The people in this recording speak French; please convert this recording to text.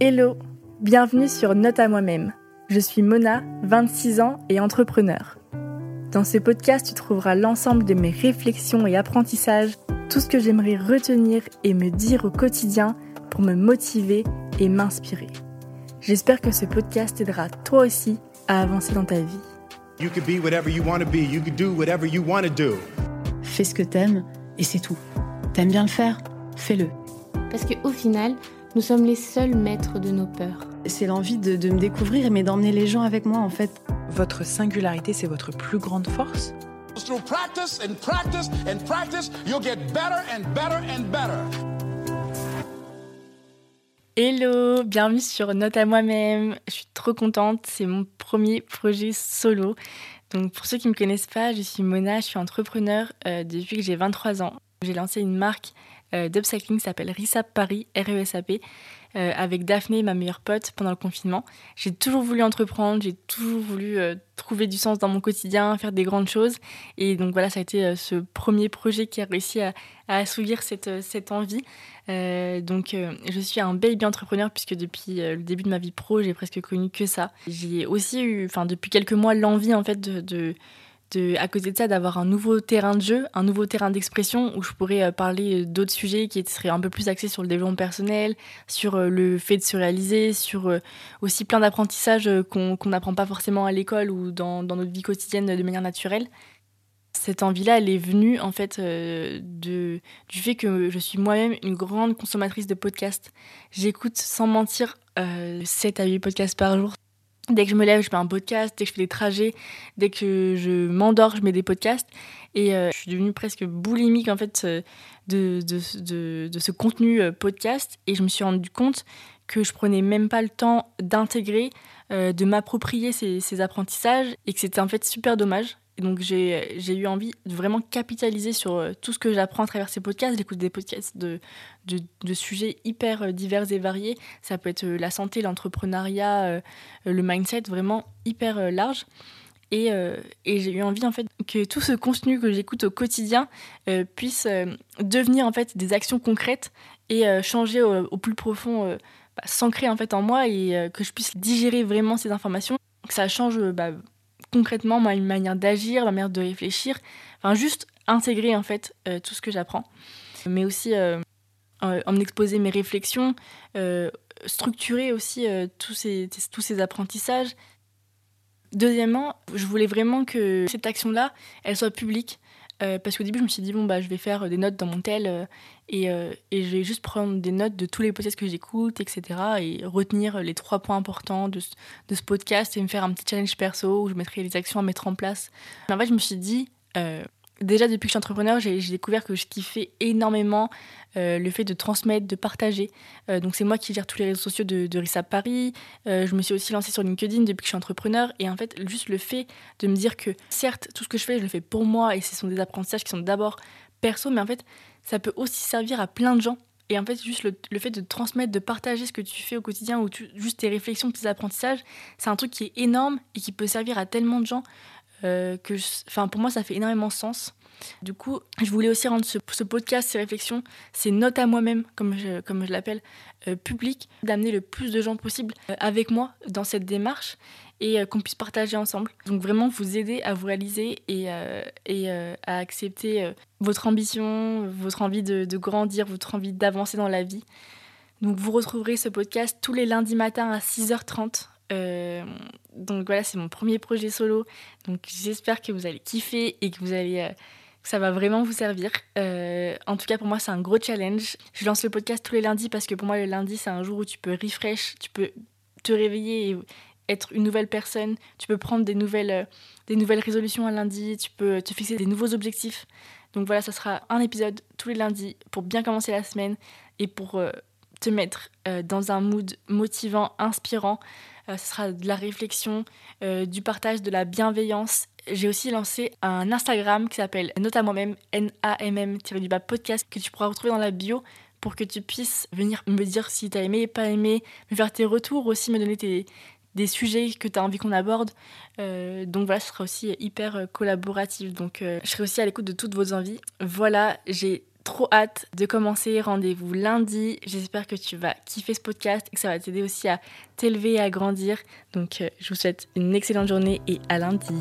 Hello, bienvenue sur Note à moi-même. Je suis Mona, 26 ans et entrepreneur. Dans ce podcast, tu trouveras l'ensemble de mes réflexions et apprentissages, tout ce que j'aimerais retenir et me dire au quotidien pour me motiver et m'inspirer. J'espère que ce podcast t'aidera toi aussi à avancer dans ta vie. You could be whatever you want to be. You could do whatever you want to do. Fais ce que t'aimes et c'est tout. T'aimes bien le faire? Fais-le. Parce qu'au final, nous sommes les seuls maîtres de nos peurs. C'est l'envie de, de me découvrir, mais d'emmener les gens avec moi en fait. Votre singularité, c'est votre plus grande force? Through practice and practice and practice, you'll get better and better and better. Hello, bienvenue sur Note à moi-même. Je suis trop contente, c'est mon premier projet solo. Donc pour ceux qui ne me connaissent pas, je suis Mona, je suis entrepreneur euh, depuis que j'ai 23 ans. J'ai lancé une marque euh, d'upcycling s'appelle RISAP Paris, R-E-S-A-P, euh, avec Daphné, ma meilleure pote, pendant le confinement. J'ai toujours voulu entreprendre, j'ai toujours voulu euh, trouver du sens dans mon quotidien, faire des grandes choses. Et donc voilà, ça a été ce premier projet qui a réussi à, assouvir cette, cette envie. Donc je suis un baby entrepreneur puisque depuis le début de ma vie pro, j'ai presque connu que ça. J'ai aussi eu, enfin depuis quelques mois, l'envie en fait de à côté de ça, d'avoir un nouveau terrain de jeu, un nouveau terrain d'expression où je pourrais euh, parler d'autres sujets qui seraient un peu plus axés sur le développement personnel, sur euh, le fait de se réaliser, sur euh, aussi plein d'apprentissages euh, qu'on n'apprend pas forcément à l'école ou dans, notre vie quotidienne de manière naturelle. Cette envie-là, elle est venue en fait euh, de, du fait que je suis moi-même une grande consommatrice de podcasts. J'écoute sans mentir euh, 7 à 8 podcasts par jour. Dès que je me lève, je mets un podcast. Dès que je fais des trajets, dès que je m'endors, je mets des podcasts. Et euh, je suis devenue presque boulimique en fait euh, de, de, de, ce contenu euh, podcast. Et je me suis rendu compte que je prenais même pas le temps d'intégrer, de m'approprier ces, ces apprentissages et que c'était en fait super dommage. Donc j'ai eu envie de vraiment capitaliser sur euh, tout ce que j'apprends à travers ces podcasts. J'écoute des podcasts de, de, de sujets hyper euh, divers et variés. Ça peut être euh, la santé, l'entrepreneuriat, le mindset, vraiment hyper large. Et, et j'ai eu envie en fait que tout ce contenu que j'écoute au quotidien puisse devenir en fait des actions concrètes et changer au, plus profond, bah, s'ancrer en fait en moi et que je puisse digérer vraiment ces informations, que ça change bah, concrètement ma manière d'agir, ma manière de réfléchir, enfin juste intégrer en fait euh, tout ce que j'apprends, mais aussi euh, euh, en exposer mes réflexions, structurer aussi tous, ces, tous ces apprentissages. Deuxièmement, je voulais vraiment que cette action-là, elle soit publique. Euh, parce qu'au début, je me suis dit, bon, bah, je vais faire des notes dans mon tel euh, et, euh, et je vais juste prendre des notes de tous les podcasts que j'écoute, etc. et retenir les trois points importants de, ce- de ce podcast et me faire un petit challenge perso où je mettrai les actions à mettre en place. En fait, je me suis dit, euh, déjà depuis que je suis entrepreneur, j'ai découvert que je kiffais énormément euh, le fait de transmettre, de partager. Euh, donc c'est moi qui gère tous les réseaux sociaux de, Rissa Paris. Euh, je me suis aussi lancée sur LinkedIn depuis que je suis entrepreneur. Et en fait, juste le fait de me dire que certes, tout ce que je fais, je le fais pour moi et ce sont des apprentissages qui sont d'abord perso, mais en fait, ça peut aussi servir à plein de gens. Et en fait, juste le, fait de transmettre, de partager ce que tu fais au quotidien ou juste tes réflexions, tes apprentissages, c'est un truc qui est énorme et qui peut servir à tellement de gens euh, enfin, pour moi, ça fait énormément sens. Du coup, je voulais aussi rendre ce, podcast, ces réflexions, ces notes à moi-même, comme je, l'appelle, euh, public, d'amener le plus de gens possible euh, avec moi dans cette démarche et euh, qu'on puisse partager ensemble. Donc vraiment vous aider à vous réaliser et, à accepter votre ambition, votre envie de, de grandir, votre envie d'avancer dans la vie. Donc vous retrouverez ce podcast tous les lundis matins à 6h30. Euh, donc voilà, c'est mon premier projet solo. Donc j'espère que vous allez kiffer et que vous allez euh, ça va vraiment vous servir. Euh, en tout cas, pour moi, c'est un gros challenge. Je lance le podcast tous les lundis parce que pour moi, le lundi, c'est un jour où tu peux refresh, tu peux te réveiller et être une nouvelle personne. Tu peux prendre des nouvelles, des nouvelles résolutions un lundi. Tu peux te fixer des nouveaux objectifs. Donc voilà, ça sera un épisode tous les lundis pour bien commencer la semaine et pour te mettre euh, dans un mood motivant, inspirant. Euh, ce sera de la réflexion, euh, du partage, de la bienveillance. J'ai aussi lancé un Instagram qui s'appelle Note à moi-même, N-A-M-M-du-bas podcast, que tu pourras retrouver dans la bio pour que tu puisses venir me dire si tu as aimé, pas aimé, me faire tes retours, aussi me donner tes, des sujets que tu as envie qu'on aborde. Donc voilà, ce sera aussi hyper collaboratif. Donc je serai aussi à l'écoute de toutes vos envies. Voilà, j'ai trop hâte de commencer. Rendez-vous lundi. J'espère que tu vas kiffer ce podcast et que ça va t'aider aussi à t'élever et à grandir. Donc, euh, je vous souhaite une excellente journée et à lundi.